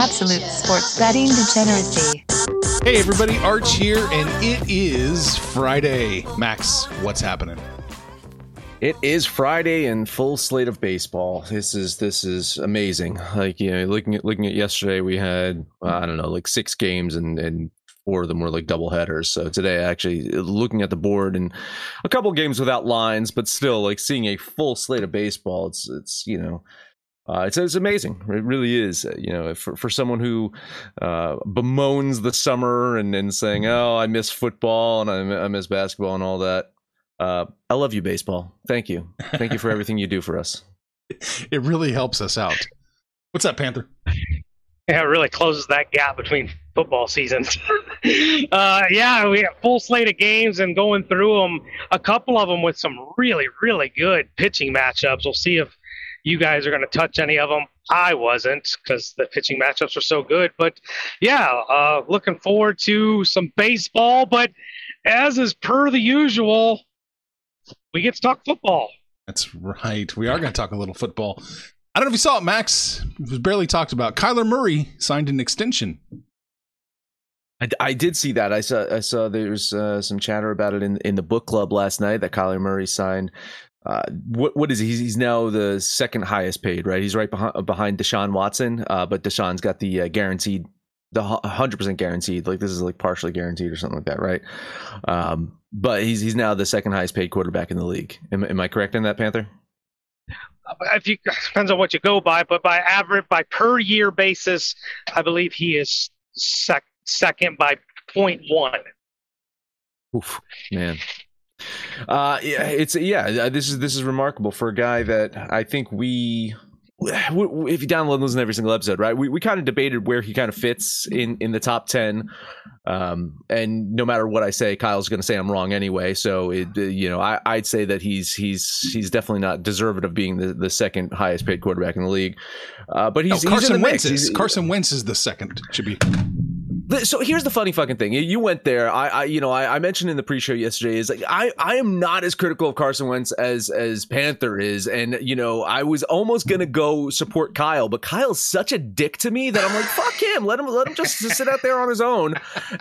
Absolute sports betting degeneracy. Hey everybody, Arch here, and it is Friday. Max, what's happening? It is Friday and full slate of baseball. This is this is amazing. Like you know, looking at looking at yesterday, we had I don't know like six games and and four of them were like double headers. So today, actually looking at the board and a couple games without lines, but still like seeing a full slate of baseball. It's it's you know. Uh, it's, it's amazing. It really is. You know, for, for someone who uh, bemoans the summer and, and saying, "Oh, I miss football and I, I miss basketball and all that," Uh, I love you, baseball. Thank you. Thank you for everything you do for us. It really helps us out. What's up, Panther? Yeah, it really closes that gap between football seasons. uh, yeah, we have full slate of games and going through them, a couple of them with some really, really good pitching matchups. We'll see if you guys are going to touch any of them. I wasn't because the pitching matchups were so good. But yeah, uh, looking forward to some baseball. But as is per the usual, we get to talk football. That's right. We are going to talk a little football. I don't know if you saw it, Max. It was barely talked about. Kyler Murray signed an extension. I, I did see that. I saw I saw there's uh, some chatter about it in in the book club last night that Kyler Murray signed. Uh, what what is he? He's, now the second highest paid, right? He's right behind behind Deshaun Watson, uh, but Deshaun's got the uh, guaranteed, the hundred percent guaranteed. Like this is like partially guaranteed or something like that, right? Um, but he's he's now the second highest paid quarterback in the league. Am, am I correct in that, Panther? If you depends on what you go by, but by average, by per year basis, I believe he is sec, second by 0.1. Oof, man. Uh, yeah, it's yeah. This is this is remarkable for a guy that I think we if you download and listen to every single episode, right? We we kind of debated where he kind of fits in in the top ten, um, and no matter what I say, Kyle's going to say I'm wrong anyway. So it, you know, I, I'd say that he's he's he's definitely not deserved of being the, the second highest paid quarterback in the league. Uh, but he's, no, Carson he's Wentz is He's- Carson Wentz is the second. Should be. So here's the funny fucking thing. You went there. I, I you know, I, I mentioned in the pre-show yesterday is like I, I am not as critical of Carson Wentz as as Panther is, and you know, I was almost gonna go support Kyle, but Kyle's such a dick to me that I'm like, fuck him. Let him let him just sit out there on his own,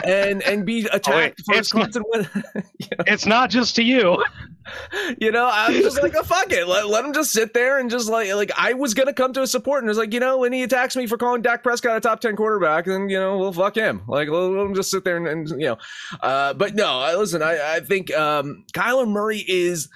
and and be oh, attacked for Oh, it's not- Carson Wentz. It's not just to you. You know, I'm just like, oh, fuck it. Let, let him just sit there and just like, like I was gonna come to his support, and it was like, you know, when he attacks me for calling Dak Prescott a top ten quarterback, then you know, well, fuck him. Like, let, let him just sit there and, and you know, uh, but no, I, listen, I, I think um, Kyler Murray is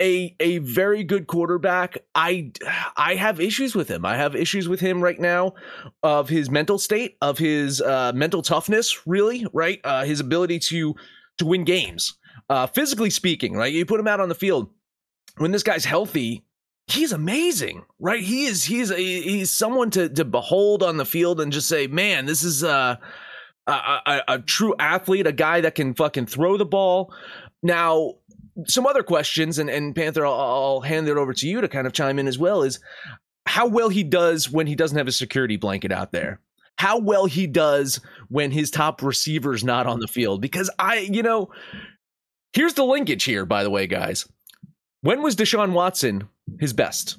a a very good quarterback. I I have issues with him. I have issues with him right now of his mental state, of his uh, mental toughness, really, right? Uh, his ability to to win games. Uh, physically speaking, right? You put him out on the field when this guy's healthy, he's amazing, right? He is he's a, he's someone to to behold on the field and just say, man, this is uh, a, a a true athlete, a guy that can fucking throw the ball. Now, some other questions, and and Panther, I'll, I'll hand it over to you to kind of chime in as well. Is how well he does when he doesn't have a security blanket out there. How well he does when his top receiver's not on the field. Because I, you know, here's the linkage here, by the way, guys. When was Deshaun Watson his best?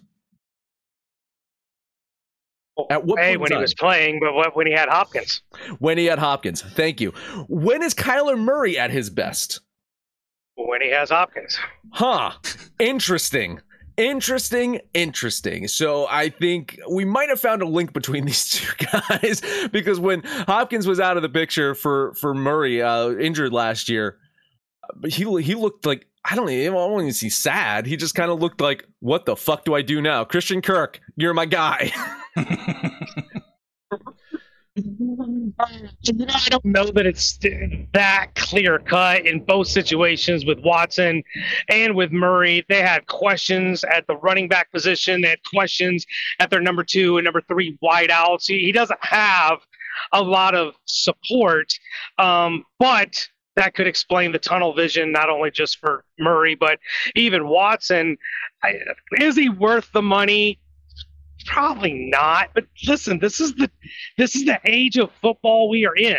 At what hey, when he was playing, but what, when he had Hopkins. When he had Hopkins. Thank you. When is Kyler Murray at his best? When he has Hopkins. Huh. Interesting. Interesting, interesting. So I think we might have found a link between these two guys because when Hopkins was out of the picture for for Murray, uh, injured last year, but he he looked like I don't even I don't see sad. He just kind of looked like, what the fuck do I do now? Christian Kirk, you're my guy. I don't know that it's that clear cut in both situations with Watson and with Murray. They had questions at the running back position. They had questions at their number two and number three wideouts. He, he doesn't have a lot of support, um, but that could explain the tunnel vision, not only just for Murray, but even Watson. I, is he worth the money? Probably not. But listen, this is the this is the age of football we are in.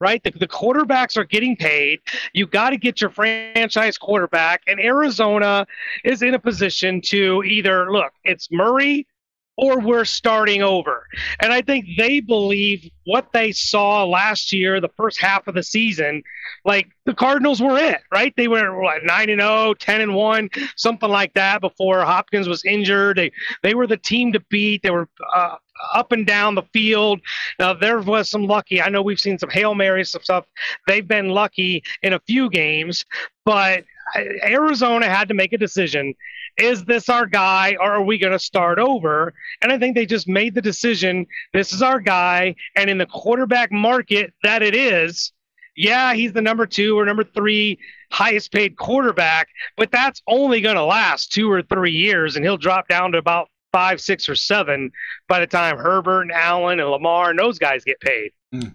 Right, the, the quarterbacks are getting paid. You got to get your franchise quarterback, and Arizona is in a position to either look. It's Murray or we're starting over. And I think they believe what they saw last year, the first half of the season, like the Cardinals were it, right? They were what, 9 and 0, 10 and 1, something like that before Hopkins was injured. They they were the team to beat. They were uh, up and down the field. Now there was some lucky. I know we've seen some Hail Marys, some stuff. They've been lucky in a few games, but Arizona had to make a decision is this our guy or are we going to start over? And I think they just made the decision this is our guy. And in the quarterback market that it is, yeah, he's the number two or number three highest paid quarterback, but that's only going to last two or three years and he'll drop down to about five, six, or seven by the time Herbert and Allen and Lamar and those guys get paid. Mm.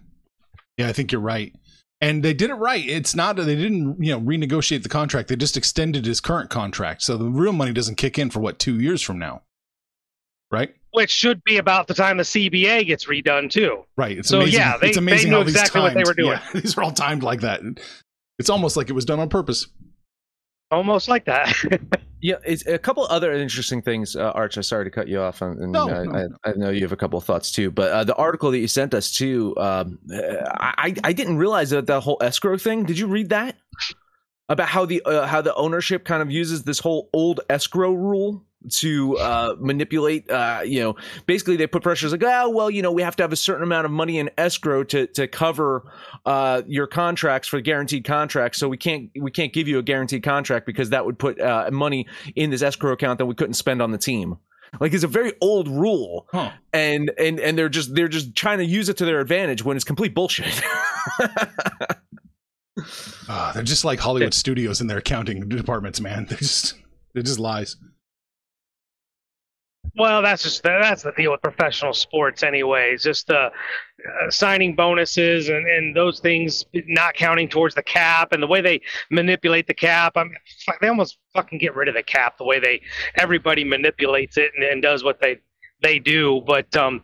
Yeah, I think you're right and they did it right. It's not that they didn't you know renegotiate the contract; they just extended his current contract, so the real money doesn't kick in for what two years from now, right? Which should be about the time the CBA gets redone too. Right. It's so amazing. yeah, they, it's amazing they knew how exactly what they were doing. Yeah, these are all timed like that. It's almost like it was done on purpose. Almost like that. Yeah, it's a couple other interesting things, uh, Arch. I'm sorry to cut you off, and, No, I, no. I, I know you have a couple of thoughts too. But uh, the article that you sent us too, um, I I didn't realize that that whole escrow thing. Did you read that about how the uh, how the ownership kind of uses this whole old escrow rule to uh, manipulate? Uh, you know, basically they put pressures like, oh well, you know, we have to have a certain amount of money in escrow to to cover uh, your contracts for guaranteed contracts. So we can't we can't give you a guaranteed contract because that would put uh, money in this escrow account that we couldn't spend on the team. Like it's a very old rule, Huh. and and and they're just they're just trying to use it to their advantage when it's complete bullshit. Ah, they're just like Hollywood studios in their accounting departments, man. They're just they're just lies. Well, that's just that's the deal with professional sports, anyways. Just the uh, signing bonuses and, and those things not counting towards the cap, and the way they manipulate the cap. I mean, they almost fucking get rid of the cap. The way they everybody manipulates it and, and does what they they do. But um,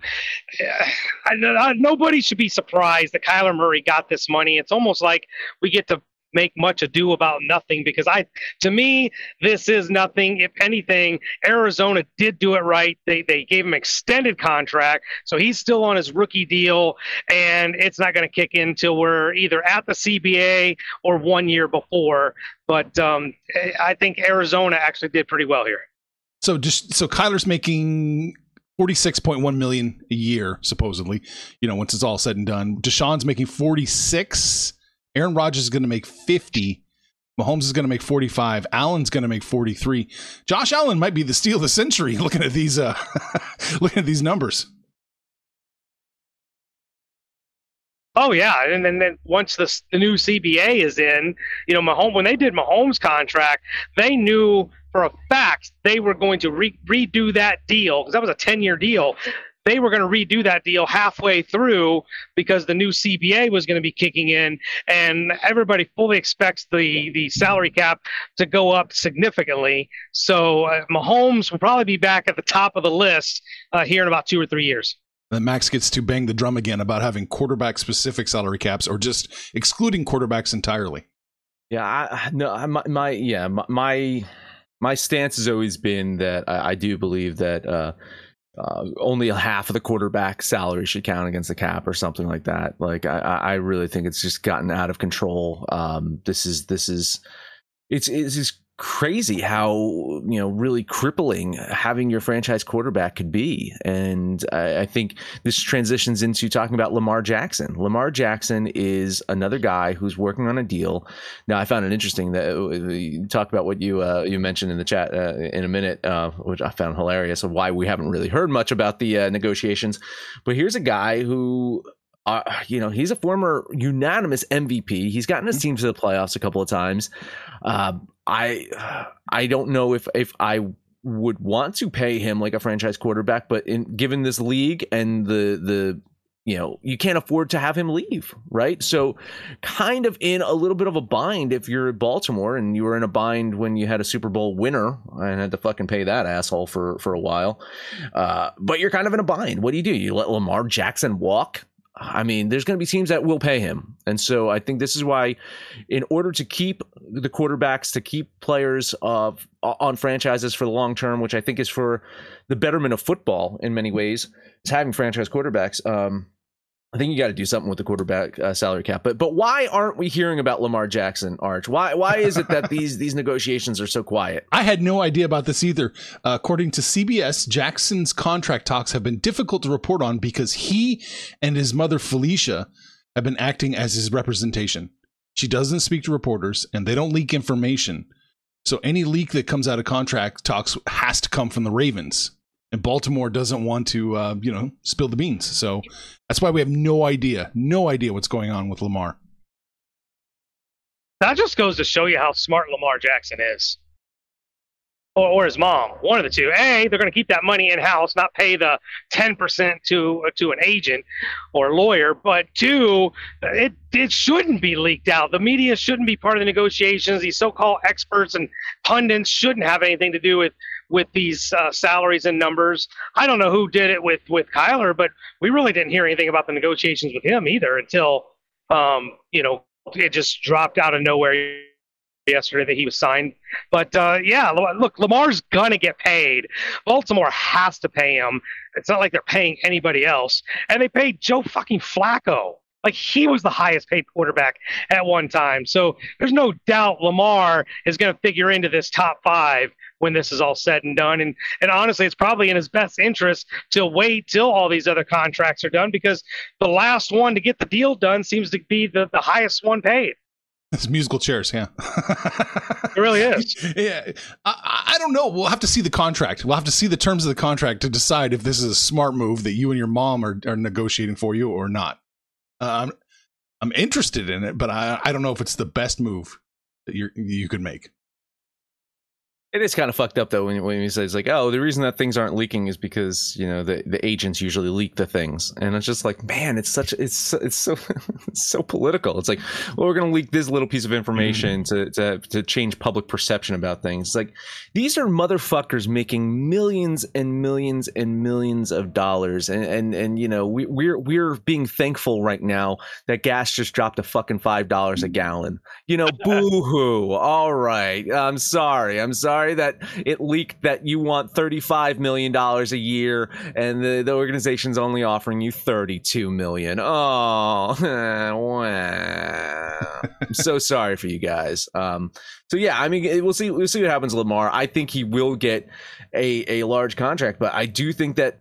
I, I, nobody should be surprised that Kyler Murray got this money. It's almost like we get to make much ado about nothing because I to me this is nothing if anything Arizona did do it right they they gave him extended contract so he's still on his rookie deal and it's not going to kick in until we're either at the CBA or one year before but um, I think Arizona actually did pretty well here So just so Kyler's making forty six point one million a year, supposedly. You know, once it's all said and done. Deshaun's making forty six. Aaron Rodgers is going to make fifty. Mahomes is going to make 45. Allen's going to make 43. Josh Allen might be the steal of the century looking at these uh looking at these numbers. Oh yeah, and then, then once the the new CBA is in, you know, Mahomes when they did Mahomes' contract, they knew for a fact they were going to re- redo that deal because that was a ten year deal. They were going to redo that deal halfway through because the new CBA was going to be kicking in, and everybody fully expects the the salary cap to go up significantly. So uh, Mahomes will probably be back at the top of the list uh, here in about two or three years. Then Max gets to bang the drum again about having quarterback specific salary caps or just excluding quarterbacks entirely. Yeah, I, no, my, my yeah, my, my my stance has always been that I, I do believe that uh, uh, only half of the quarterback salary should count against the cap or something like that. Like I, I really think it's just gotten out of control. Um, this is this is it's it's crazy how you know really crippling having your franchise quarterback could be. And I, I, think this transitions into talking about lamar jackson. Lamar jackson is another guy who's working on a deal. Now i found it interesting that uh, you talk about what you uh, you mentioned in the chat uh, in a minute uh, which i found hilarious of why we haven't really heard much about the uh, negotiations. But here's a guy who uh, you know, he's a former unanimous MVP. He's gotten his team to the playoffs a couple of times. Uh, I I don't know if if I would want to pay him like a franchise quarterback, but in given this league and the the you know you can't afford to have him leave, right? So kind of in a little bit of a bind if you're Baltimore and you were in a bind when you had a Super Bowl winner and had to fucking pay that asshole for for a while. Uh, but you're kind of in a bind. What do you do? You let Lamar Jackson walk? I mean, there's going to be teams that will pay him. And so I think this is why, in order to keep the quarterbacks, to keep players of on franchises for the long term, which I think is for the betterment of football in many ways, is having franchise quarterbacks. Um, I think you got to do something with the quarterback uh, salary cap. But but why aren't we hearing about Lamar Jackson, Arch? Why why is it that these these negotiations are so quiet? I had no idea about this either. Uh, according to CBS, Jackson's contract talks have been difficult to report on because he and his mother Felicia have been acting as his representation. She doesn't speak to reporters, and they don't leak information. So any leak that comes out of contract talks has to come from the Ravens and Baltimore doesn't want to, uh, you know, spill the beans. So that's why we have no idea, no idea what's going on with Lamar. That just goes to show you how smart Lamar Jackson is or, or his mom, one of the two. A, they're going to keep that money in house, not pay the ten percent to to an agent or lawyer. But two, it it shouldn't be leaked out. The media shouldn't be part of the negotiations. These so-called experts and pundits shouldn't have anything to do with with these uh, salaries and numbers. I don't know who did it with with Kyler, but we really didn't hear anything about the negotiations with him either until um, you know it just dropped out of nowhere yesterday that he was signed. But uh, yeah, look, Lamar's gonna get paid. Baltimore has to pay him. It's not like they're paying anybody else, and they paid Joe fucking Flacco. Like he was the highest paid quarterback at one time. So there's no doubt Lamar is going to figure into this top five when this is all said and done. And and honestly, it's probably in his best interest to wait till all these other contracts are done because the last one to get the deal done seems to be the, the highest one paid. It's musical chairs, yeah. it really is. Yeah, I, I, don't know. We'll have to see the contract. We'll have to see the terms of the contract to decide if this is a smart move that you and your mom are, are negotiating for you or not. Uh, I'm I'm interested in it, but I I don't know if it's the best move that you you could make. It is kind of fucked up though when, when he says like, oh, the reason that things aren't leaking is because you know the, the agents usually leak the things, and it's just like, man, it's such it's it's so it's so political. It's like, well, we're gonna leak this little piece of information mm-hmm. to, to to change public perception about things. It's like these are motherfuckers making millions and millions and millions of dollars, and and and you know we, we're we're being thankful right now that gas just dropped to fucking five dollars a gallon. You know, boo hoo. All right, I'm sorry. I'm sorry sorry that it leaked that you want $35 million a year and the, the organization's only offering you 32 million. Oh, wow. I'm so sorry for you guys. Um, so yeah, I mean, we'll see. We'll see what happens, Lamar. I think he will get a a large contract, but I do think that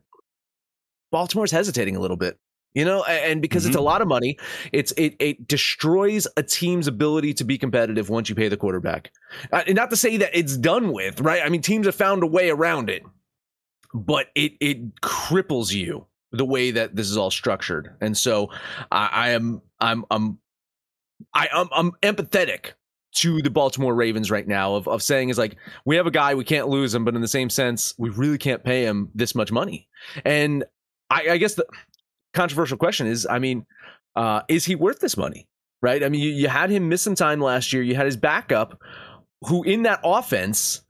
Baltimore's hesitating a little bit you know and because mm-hmm. it's a mm-hmm. lot of money it's it, it destroys a team's ability to be competitive once you pay the quarterback uh, and not to say that it's done with right i mean teams have found a way around it but it it cripples you the way that this is all structured and so i, I am i'm i'm I, I'm, I'm empathetic to the Baltimore Ravens right now of, of saying is like we have a guy we can't lose him, but in the same sense we really can't pay him this much money. And I, I guess the controversial question is, I mean, uh, is he worth this money? Right? I mean, you, you had him miss some time last year. You had his backup, who in that offense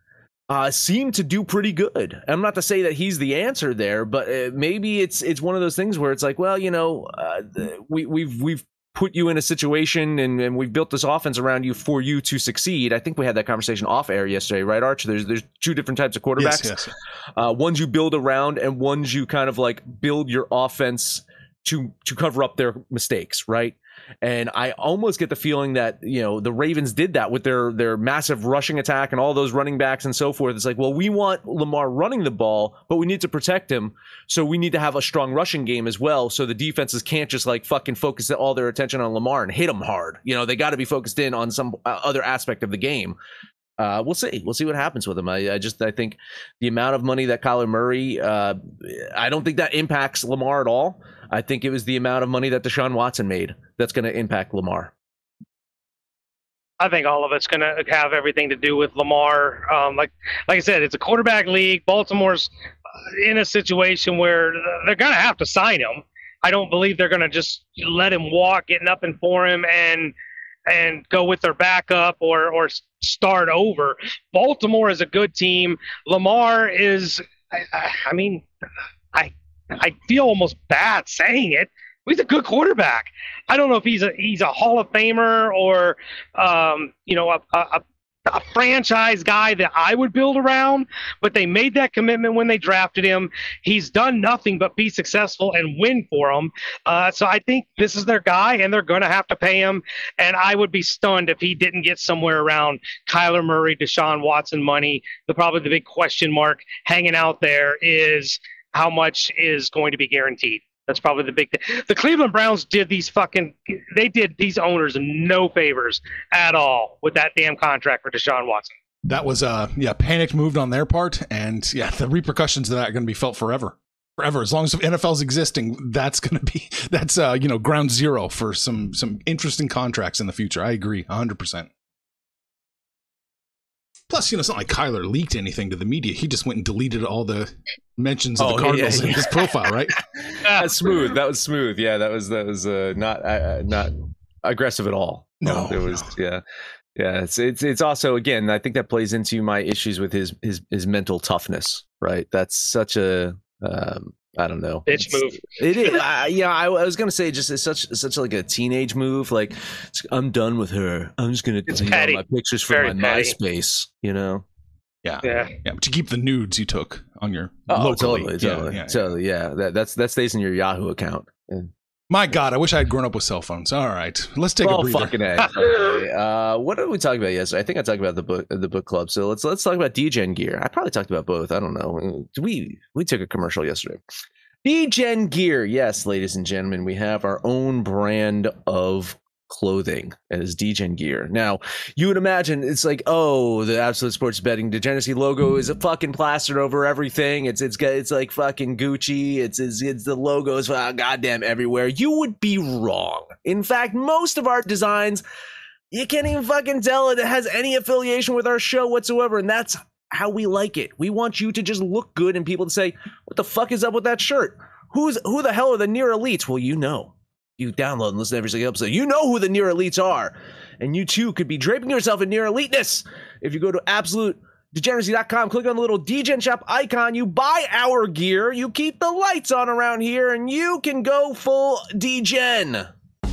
uh, seemed to do pretty good. I'm not to say that he's the answer there, but uh, maybe it's it's one of those things where it's like, well, you know, uh, we we've we've put you in a situation and, and we've built this offense around you for you to succeed. I think we had that conversation off air yesterday, right, Arch? There's there's two different types of quarterbacks. Yes, yes. Uh, ones you build around and ones you kind of like build your offense to to cover up their mistakes, right? And I almost get the feeling that, you know, the Ravens did that with their their massive rushing attack and all those running backs and so forth. It's like, well, we want Lamar running the ball, but we need to protect him. So we need to have a strong rushing game as well. So the defenses can't just like fucking focus all their attention on Lamar and hit him hard. You know, they got to be focused in on some uh, other aspect of the game. Uh, we'll see. We'll see what happens with him. I, I, just I think the amount of money that Kyler Murray, uh, I don't think that impacts Lamar at all. I think it was the amount of money that Deshaun Watson made that's going to impact Lamar. I think all of it's going to have everything to do with Lamar. Um, like like I said, it's a quarterback league. Baltimore's in a situation where they're going to have to sign him. I don't believe they're going to just let him walk, get nothing for him, and and go with their backup or or start over. Baltimore is a good team. Lamar is. I, I mean, I feel almost bad saying it. He's a good quarterback. I don't know if he's a he's a Hall of Famer or um, you know a, a, a franchise guy that I would build around, but they made that commitment when they drafted him. He's done nothing but be successful and win for them. Uh, so I think this is their guy, and they're going to have to pay him. And I would be stunned if he didn't get somewhere around Kyler Murray, Deshaun Watson money. The probably the big question mark hanging out there is how much is going to be guaranteed. That's probably the big thing. The Cleveland Browns did these fucking they did these owners no favors at all with that damn contract for Deshaun Watson. That was uh yeah, panicked moved on their part and yeah, the repercussions of that are going to be felt forever. Forever. As long as the NFL's existing, that's going to be that's uh you know ground zero for some some interesting contracts in the future. I agree 100%. Plus, you know, it's not like Kyler leaked anything to the media. He just went and deleted all the mentions of oh, the Cardinals yeah, yeah. in his profile, right? That's smooth. That was smooth. Yeah, that was that was uh, not uh, not aggressive at all. No, it was no. yeah. Yeah, it's it's it's also again. I think that plays into my issues with his his his mental toughness. Right, that's such a um, I don't know. Bitch move. It is. I, yeah, I, I, was gonna say just it's such such like a teenage move. Like I'm done with her. I'm just gonna delete all my pictures from Very my petty. MySpace. You know. Yeah. yeah, yeah. To keep the nudes you took on your oh, locally. totally, totally, yeah, yeah, totally. Yeah, that that's that stays in your Yahoo account. My God, I wish I had grown up with cell phones. All right, let's take well, a breather. Fucking a. okay. uh, what did we talk about yesterday? I think I talked about the book, the book club. So let's let's talk about DGen gear. I probably talked about both. I don't know. We we took a commercial yesterday. DGen Gear. Yes, ladies and gentlemen, we have our own brand of clothing as DGen Gear. Now, you would imagine it's like, oh, the Absolute Sports Betting Degeneracy logo is a fucking plastered over everything. It's it's it's like fucking Gucci. It's it's, it's the logos uh, goddamn everywhere. You would be wrong. In fact, most of our designs you can't even fucking tell it has any affiliation with our show whatsoever, and that's how we like it. We want you to just look good and people to say, "What the fuck is up with that shirt? Who's who the hell are the near elites?" Well, you know. You download and listen to every single episode. You know who the near elites are, and you too could be draping yourself in near eliteness if you go to absolute degeneracy.com, click on the little DGen shop icon, you buy our gear, you keep the lights on around here, and you can go full DGen.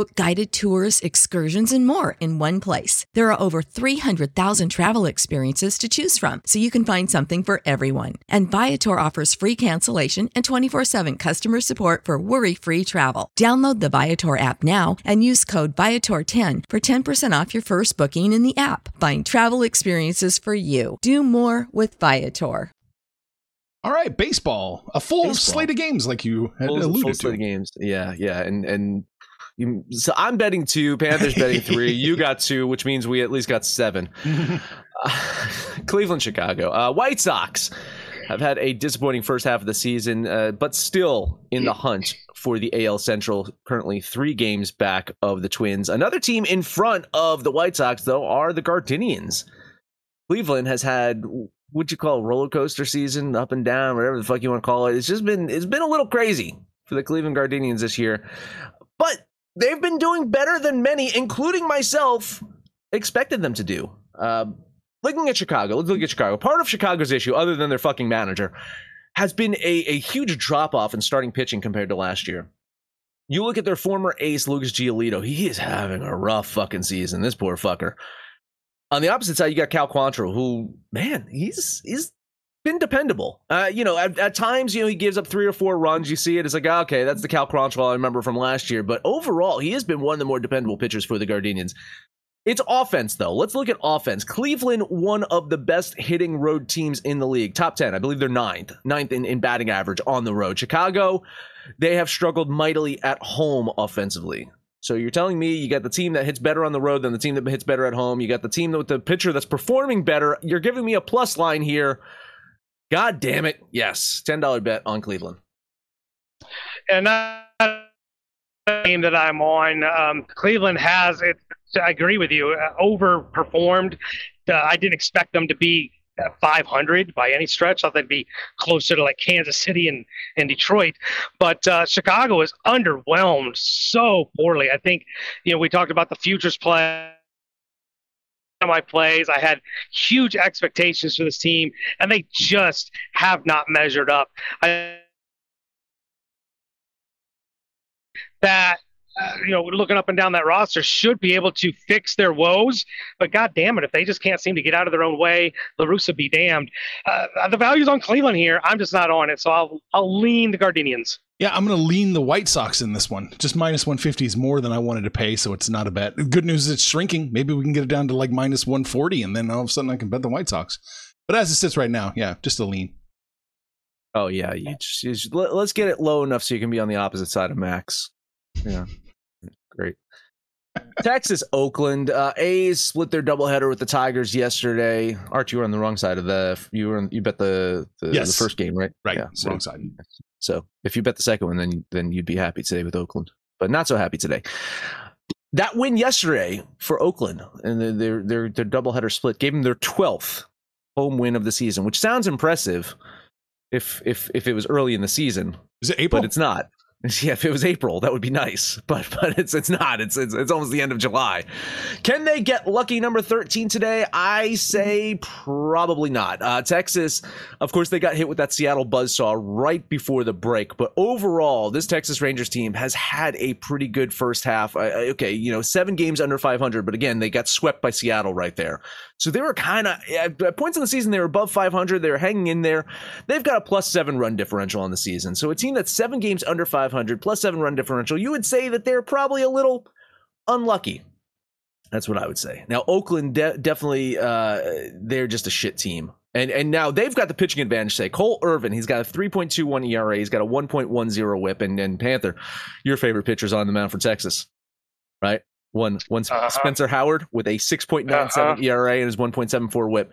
Book guided tours, excursions, and more in one place. There are over 300,000 travel experiences to choose from, so you can find something for everyone. And Viator offers free cancellation and 24 7 customer support for worry free travel. Download the Viator app now and use code Viator10 for 10% off your first booking in the app. Find travel experiences for you. Do more with Viator. All right, baseball. A full baseball. slate of games, like you had full, alluded full to. Slate of games, yeah, yeah, and and you, so I'm betting two. Panthers betting three. you got two, which means we at least got seven. uh, Cleveland, Chicago, uh, White Sox have had a disappointing first half of the season, uh, but still in the hunt for the AL Central. Currently, three games back of the Twins. Another team in front of the White Sox, though, are the Gardenians. Cleveland has had what you call roller coaster season, up and down, whatever the fuck you want to call it. It's just been it's been a little crazy for the Cleveland Guardians this year, but they've been doing better than many, including myself, expected them to do. Uh, looking at Chicago, let's look at Chicago. Part of Chicago's issue, other than their fucking manager, has been a, a huge drop off in starting pitching compared to last year. You look at their former ace, Lucas Giolito, he is having a rough fucking season. This poor fucker. On the opposite side, you got Cal Quantrill, who, man, he's he's been dependable. Uh, you know, at, at, times, you know, he gives up three or four runs. You see it, it's like, okay, that's the Cal Quantrill I remember from last year. But overall, he has been one of the more dependable pitchers for the Gardenians. It's offense, though. Let's look at offense. Cleveland, one of the best hitting road teams in the league. Top 10. I believe they're ninth, ninth in, in batting average on the road. Chicago, they have struggled mightily at home offensively. So you're telling me you got the team that hits better on the road than the team that hits better at home. You got the team with the pitcher that's performing better. You're giving me a plus line here. God damn it. Yes. $10 bet on Cleveland. And that game that I'm on, um, Cleveland has it I agree with you. Uh, overperformed. Uh, I didn't expect them to be 500 by any stretch. I thought they'd be closer to like Kansas City and, and Detroit. But uh, Chicago is underwhelmed so poorly. I think, you know, we talked about the futures play my plays. I had huge expectations for this team, and they just have not measured up. I, that uh, you know, looking up and down that roster should be able to fix their woes. But god damn it, if they just can't seem to get out of their own way, La Russa be damned. Uh, the value's on Cleveland here. I'm just not on it, so I'll I'll lean the Gardenians. Yeah, I'm going to lean the White Sox in this one. Just minus 150 is more than I wanted to pay, so it's not a bet. Good news is it's shrinking. Maybe we can get it down to like minus 140, and then all of a sudden I can bet the White Sox. But as it sits right now, yeah, just a lean. Oh yeah, you just, you just, let, us get it low enough so you can be on the opposite side of Max. Yeah. Great. Texas, Oakland. Uh, A's split their doubleheader with the Tigers yesterday. Arch, you were on the wrong side of the. You were. On, you bet the the, yes. the, first game, right? Right. Yeah, so, wrong side. So if you bet the second one, then then you'd be happy today with Oakland, but not so happy today. That win yesterday for Oakland and their their their doubleheader split gave them their twelfth home win of the season, which sounds impressive if if if it was early in the season. Is it April? But it's not. Yeah, if it was April, that would be nice, but but it's it's not. It's it's, it's almost the end of July. Can they get lucky number thirteen today? I say probably not. Uh, Texas, of course, they got hit with that Seattle buzzsaw right before the break, but overall, this Texas Rangers team has had a pretty good first half. Okay, you know, seven games under five hundred, but again, they got swept by Seattle right there. So they were kind of at points in the season they were above five hundred. They were hanging in there. They've got a plus seven run differential on the season. So a team that's seven games under 500 plus seven run differential, you would say that they're probably a little unlucky. That's what I would say. Now Oakland de- definitely uh, they're just a shit team. And and now they've got the pitching advantage. Say Cole Irvin, he's got a 3.21 ERA, he's got a 1.10 WHIP, and and Panther, your favorite pitcher's on the mound for Texas, right? One one uh-huh. Spencer Howard with a 6.97 uh-huh. ERA and his 1.74 WHIP.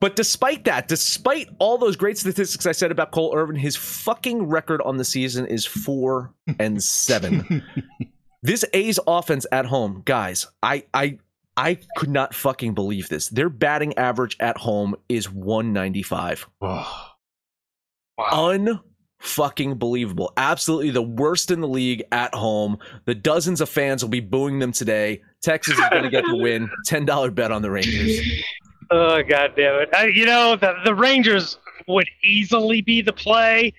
But despite that, despite all those great statistics I said about Cole Irvin, his fucking record on the season is four and seven. this A's offense at home, guys, I I I could not fucking believe this. Their batting average at home is 195. wow. Unfucking believable. Absolutely the worst in the league at home. The dozens of fans will be booing them today. Texas is going to get the win. $10 bet on the Rangers. Oh god damn it! I, you know the the Rangers would easily be the play,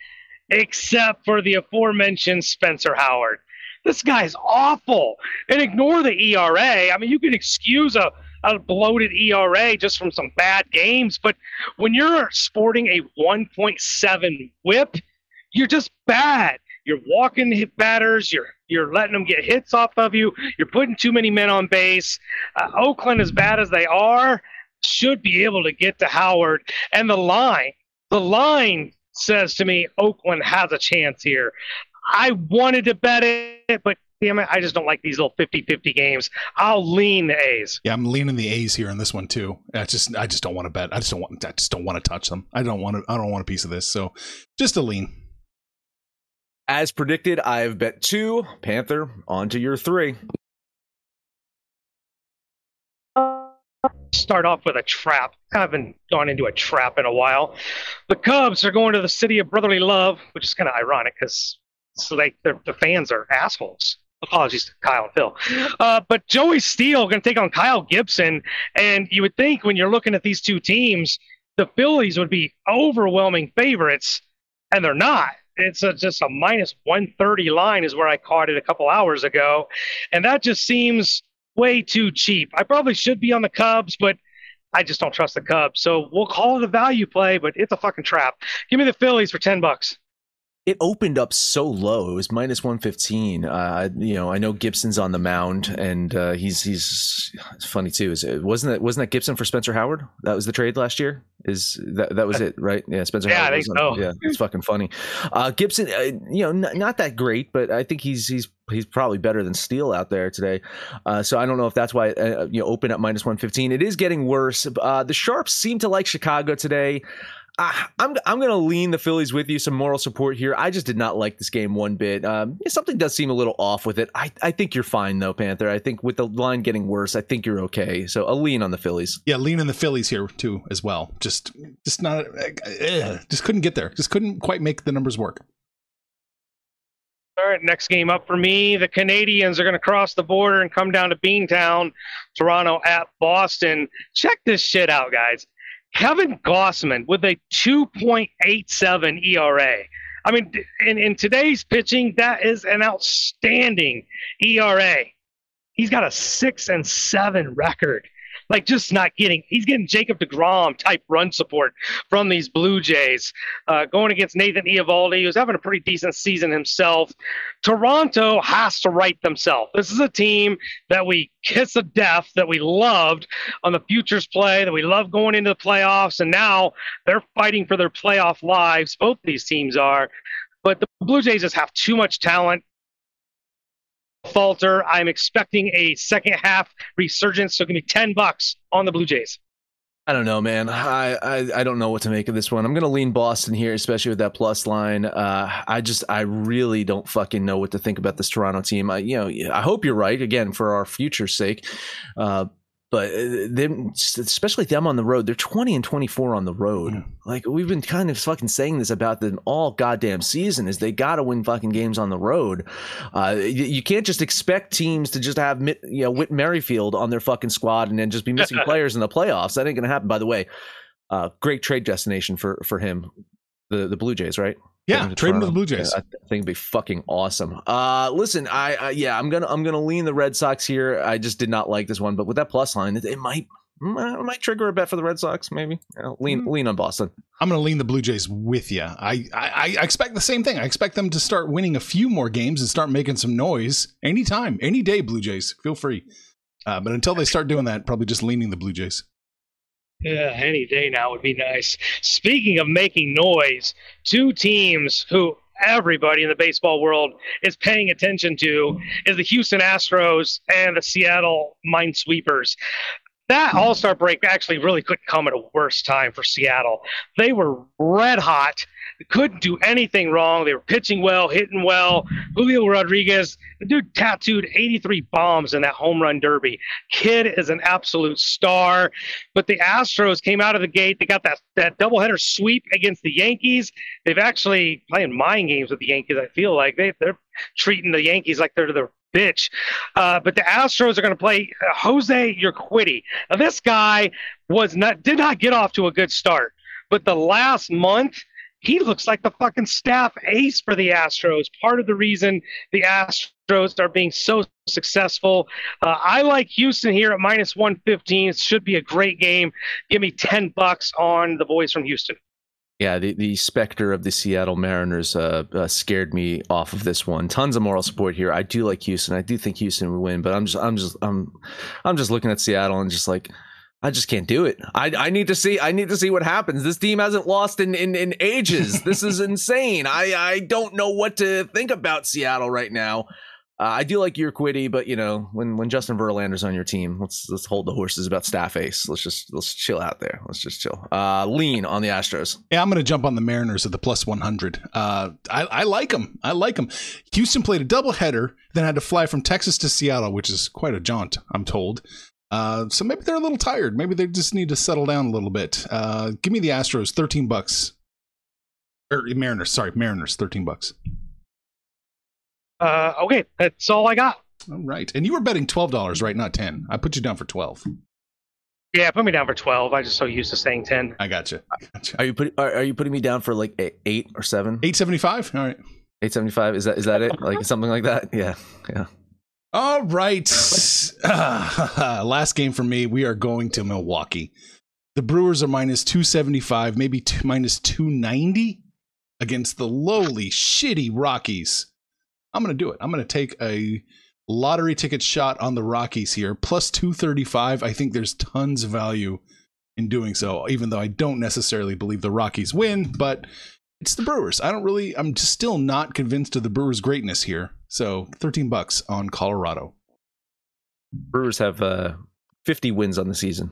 except for the aforementioned Spencer Howard. This guy's awful. And ignore the ERA. I mean, you can excuse a a bloated ERA just from some bad games, but when you're sporting a 1.7 WHIP, you're just bad. You're walking hit batters. You're you're letting them get hits off of you. You're putting too many men on base. Uh, Oakland, as bad as they are, should be able to get to Howard. And the line, the line says to me, Oakland has a chance here. I wanted to bet it, but damn it, I just don't like these little 50-50 games. I'll lean the A's. Yeah, I'm leaning the A's here in this one too. I just I just don't want to bet. I just don't want I just don't want to touch them. I don't want to I don't want a piece of this. So just a lean. As predicted, I've bet two. Panther, on to your three. start off with a trap. I haven't gone into a trap in a while. The Cubs are going to the city of brotherly love, which is kind of ironic because like the fans are assholes. Apologies to Kyle and Phil. Uh, but Joey Steele going to take on Kyle Gibson. And you would think when you're looking at these two teams, the Phillies would be overwhelming favorites, and they're not. It's a, just a minus 130 line, is where I caught it a couple hours ago. And that just seems way too cheap. I probably should be on the Cubs, but I just don't trust the Cubs. So we'll call it a value play, but it's a fucking trap. Give me the Phillies for 10 bucks it opened up so low. It was minus one fifteen. Uh, you know, I know Gibson's on the mound, and uh, he's he's it's funny too. Is it wasn't that wasn't that Gibson for Spencer Howard? That was the trade last year. Is that that was it? Right? Yeah, Spencer. Yeah, Howard I think so. Yeah, it's fucking funny. Uh, Gibson, uh, you know, n- not that great, but I think he's he's he's probably better than Steele out there today. Uh, so I don't know if that's why uh, you know open up minus one fifteen. It is getting worse. the Sharps seem to like Chicago today. I, am I'm going to lean the Phillies with you some moral support here. I just did not like this game one bit. Um, something does seem a little off with it. I, I think you're fine though, Panther. I think with the line getting worse, I think you're okay. So a lean on the Phillies. Yeah, lean on the Phillies here too as well. Just just not uh, just couldn't get there. Just couldn't quite make the numbers work. All right, next game up for me. The Canadians are going to cross the border and come down to Beantown, Toronto at Boston. Check this shit out, guys. Kevin Gausman with a 2.87 ERA. I mean, in, in today's pitching, that is an outstanding ERA. He's got a six and seven record like just not getting. He's getting Jacob deGrom type run support from these Blue Jays. Uh, going against Nathan Eovaldi, who's having a pretty decent season himself. Toronto has to right themselves. This is a team that we kiss of death, that we loved on the futures play, that we love going into the playoffs, and now they're fighting for their playoff lives. Both these teams are. But the Blue Jays just have too much talent falter. I'm expecting a second half resurgence. So give me 10 bucks on the Blue Jays. I don't know, man. I, I, I don't know what to make of this one. I'm gonna lean Boston here, especially with that plus line. Uh, I just I really don't fucking know what to think about this Toronto team. I you know I hope you're right again for our future's sake. Uh, but uh, them, especially them on the road, they're 20 and 24 on the road. Mm. Like we've been kind of fucking saying this about them all goddamn season is they got to win fucking games on the road. Uh, you, you, can't just expect teams to just have, you know, Whit Merrifield on their fucking squad and then just be missing players in the playoffs. That ain't going to happen. By the way, uh, great trade destination for, for him, the, the Blue Jays, right? Yeah, trade him to the Blue Jays. I think it'd be fucking awesome. Uh, listen, I, I, yeah, I'm gonna I'm gonna lean the Red Sox here. I just did not like this one, but with that plus line, it, it might it might trigger a bet for the Red Sox. Maybe lean mm lean on Boston. I'm gonna lean the Blue Jays with you. I, I I expect the same thing. I expect them to start winning a few more games and start making some noise anytime, any day. Blue Jays, feel free. Uh, but until they start doing that, probably just leaning the Blue Jays. Yeah, any day now would be nice. Speaking of making noise, two teams who everybody in the baseball world is paying attention to is the Houston Astros and the Seattle Minesweepers that All Star break actually really couldn't come at a worse time for Seattle. They were red hot, couldn't do anything wrong. They were pitching well, hitting well. Julio Rodriguez, the dude tattooed 83 bombs in that home run derby. Kid is an absolute star. But the Astros came out of the gate. They got that, that doubleheader sweep against the Yankees. They've actually playing mind games with the Yankees, I feel like. They, they're treating the Yankees like they're the bitch. Uh, but the Astros are going to play Jose Urquidy. Now, this guy was not did not get off to a good start, but the last month he looks like the fucking staff ace for the Astros. Part of the reason the Astros are being so successful. Uh, I like Houston here at minus 115. It should be a great game. Give me 10 bucks on the boys from Houston. Yeah, the, the specter of the Seattle Mariners uh, uh, scared me off of this one. Tons of moral support here. I do like Houston. I do think Houston would win, but I'm just I'm just I'm I'm just looking at Seattle and just like I just can't do it. I, I need to see I need to see what happens. This team hasn't lost in, in, in ages. This is insane. I, I don't know what to think about Seattle right now. Uh, I do like Urquidy, but you know, when when Justin Verlander's on your team, let's let's hold the horses about staff ace. Let's just let's chill out there. Let's just chill. Uh, lean on the Astros. Yeah, I'm going to jump on the Mariners at the plus 100. Uh, I, I like them. I like them. Houston played a doubleheader, then had to fly from Texas to Seattle, which is quite a jaunt, I'm told. Uh, so maybe they're a little tired. Maybe they just need to settle down a little bit. Uh, give me the Astros, thirteen bucks. Or Mariners, sorry, Mariners, thirteen bucks. Uh, okay, that's all I got. All right, and you were betting twelve dollars, right? Not ten. I put you down for twelve. Yeah, put me down for twelve. I just so used to saying ten. I got you. Gotcha. Are you putting are, are you putting me down for like eight, eight or seven? Eight seventy five. All right. Eight seventy five. Is that is that it? Like something like that? Yeah. Yeah. All right. Last game for me. We are going to Milwaukee. The Brewers are minus 275, maybe two, minus 290 against the lowly, shitty Rockies. I'm going to do it. I'm going to take a lottery ticket shot on the Rockies here. Plus 235. I think there's tons of value in doing so, even though I don't necessarily believe the Rockies win, but it's the Brewers. I don't really, I'm still not convinced of the Brewers' greatness here. So 13 bucks on Colorado. Brewers have uh, 50 wins on the season.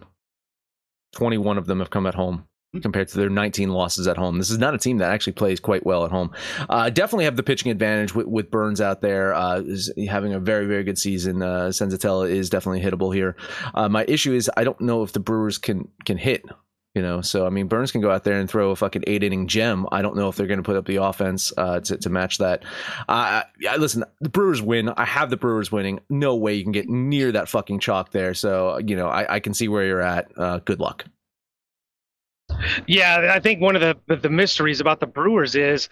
21 of them have come at home compared to their 19 losses at home. This is not a team that actually plays quite well at home. Uh, definitely have the pitching advantage with, with Burnes out there. Uh, is having a very very good season. Uh, Senzatela is definitely hittable here. Uh, my issue is I don't know if the Brewers can can hit. You know, so I mean, Burnes can go out there and throw a fucking eight inning gem. I don't know if they're going to put up the offense uh, to to match that. Uh, yeah, listen, the Brewers win. I have the Brewers winning. No way you can get near that fucking chalk there. So you know, I, I can see where you're at. Uh, good luck. Yeah, I think one of the the mysteries about the Brewers is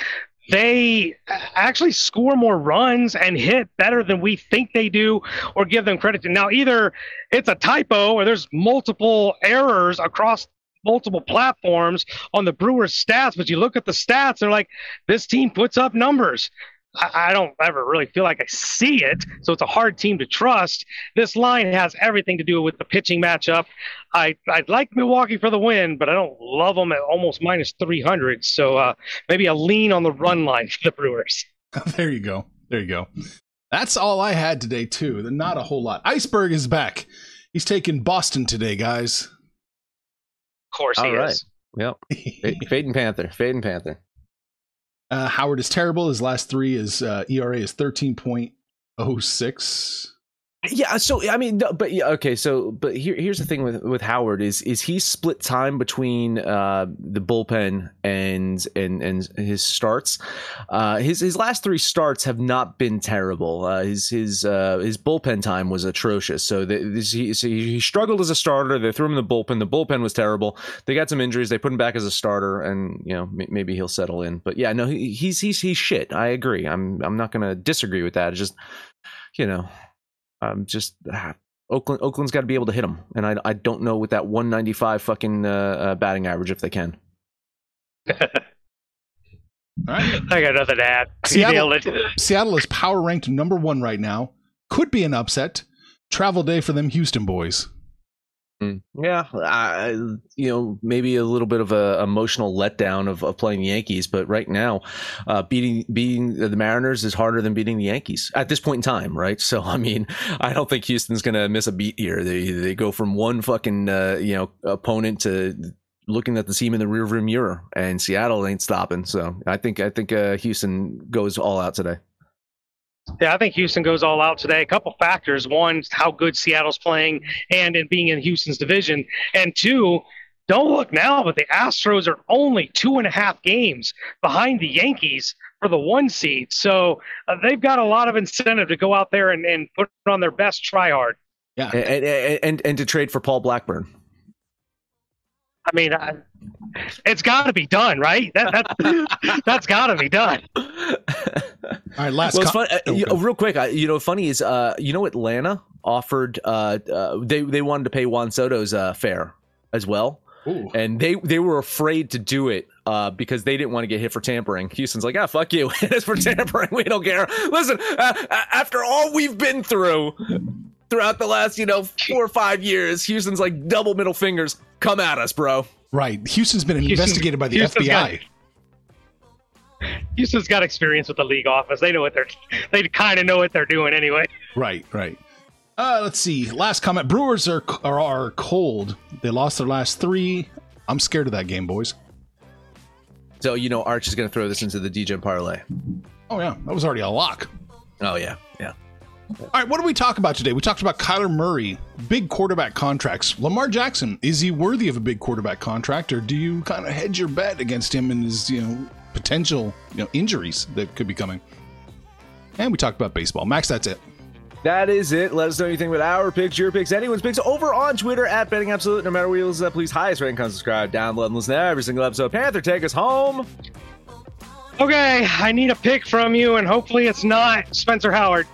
they actually score more runs and hit better than we think they do or give them credit to. Now, either it's a typo or there's multiple errors across multiple platforms on the Brewers stats, but you look at the stats, they're like, this team puts up numbers. I, I don't ever really feel like I see it, so it's a hard team to trust. This line has everything to do with the pitching matchup. I I'd like Milwaukee for the win, but I don't love them at almost minus 300. So uh, maybe a lean on the run line for the Brewers. there you go. There you go. That's all I had today, too. Not a whole lot. Iceberg is back. He's taking Boston today, guys. Of course he All right. is. Yep. Fade and Panther. Fade and Panther. Uh, Howard is terrible. His last three is uh, ERA is thirteen point oh six. Yeah, so I mean, but yeah, okay. So, but here, here's the thing with with Howard is is he split time between uh, the bullpen and and and his starts. Uh, his his last three starts have not been terrible. Uh, his his uh, his bullpen time was atrocious. So, the, this, he so he struggled as a starter. They threw him in the bullpen. The bullpen was terrible. They got some injuries. They put him back as a starter, and you know maybe he'll settle in. But yeah, no, he, he's he's he's shit. I agree. I'm I'm not gonna disagree with that. It's just you know um, just ah, Oakland. Oakland's got to be able to hit them, and I I don't know with that 195 fucking uh, uh, batting average if they can. All right. I got nothing to add. Seattle, it. Seattle is power ranked number one right now. Could be an upset. Travel day for them Houston boys. Mm. Yeah, I, you know, maybe a little bit of a emotional letdown of, of playing the Yankees, but right now, uh, beating beating the Mariners is harder than beating the Yankees at this point in time, right? So, I mean, I don't think Houston's gonna miss a beat here. They they go from one fucking uh, you know opponent to looking at the team in the rearview mirror, and Seattle ain't stopping. So, I think I think uh, Houston goes all out today. Yeah, I think Houston goes all out today. A couple factors. One, how good Seattle's playing and in being in Houston's division. And two, don't look now, but the Astros are only two and a half games behind the Yankees for the one seed. So uh, they've got a lot of incentive to go out there and, and put on their best try hard. Yeah. And and, and, and to trade for Paul Blackburn. I mean, I, it's got to be done, right? That, that, that's got to be done. All right, last well, it's com- fun. Uh, Oh, you real quick, I, you know, funny is, uh, you know, Atlanta offered, uh, uh, they they wanted to pay Juan Soto's uh, fair as well, Ooh. and they they were afraid to do it uh, because they didn't want to get hit for tampering. Houston's like, ah, fuck you, it's for tampering. We don't care. Listen, uh, after all we've been through. Throughout the last, you know, four or five years, Houston's like double middle fingers. Come at us, bro. Right. Houston's been Houston- investigated by the Houston's FBI. Houston's got experience with the league office. They know what they're, they kind of know what they're doing anyway. Right, right. Uh, let's see. Last comment. Brewers are, are are cold. They lost their last three. I'm scared of that game, boys. So you know, Arch is going to throw this into the DJ parlay. Oh yeah, that was already a lock. Oh yeah, yeah. All right, what do we talk about today? We talked about Kyler Murray, big quarterback contracts. Lamar Jackson, is he worthy of a big quarterback contract, or do you kind of hedge your bet against him and his, you know, potential, you know, injuries that could be coming? And we talked about baseball. Max, that's it. That is it. Let us know anything about our picks, your picks, anyone's picks over on Twitter at Betting Absolute. No matter where you listen to, please highest rank, subscribe, download, and listen to every single episode. Panther, take us home. Okay, I need a pick from you, and hopefully it's not Spencer Howard.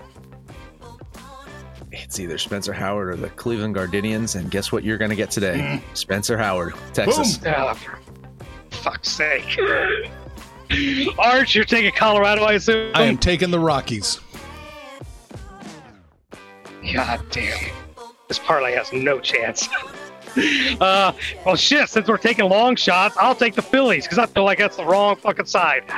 It's either Spencer Howard or the Cleveland Guardians, and guess what you're going to get today? Mm. Spencer Howard, Texas. Oh, for fuck's sake. Arch, you're taking Colorado, I assume? I am taking the Rockies. God damn. This parlay has no chance. uh, well, shit, since we're taking long shots, I'll take the Phillies because I feel like that's the wrong fucking side.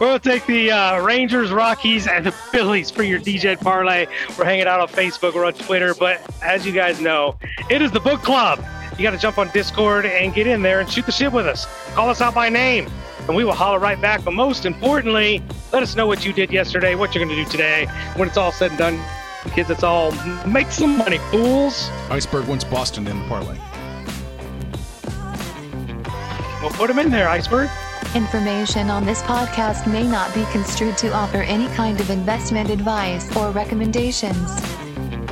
We'll take the uh, Rangers, Rockies, and the Phillies for your DJ parlay. We're hanging out on Facebook or on Twitter, but as you guys know, it is the book club. You got to jump on Discord and get in there and shoot the shit with us. Call us out by name, and we will holler right back. But most importantly, let us know what you did yesterday, what you're going to do today. When it's all said and done, kids, it's all make some money, fools. Iceberg wants Boston in the parlay. We'll put them in there, Iceberg. Information on this podcast may not be construed to offer any kind of investment advice or recommendations.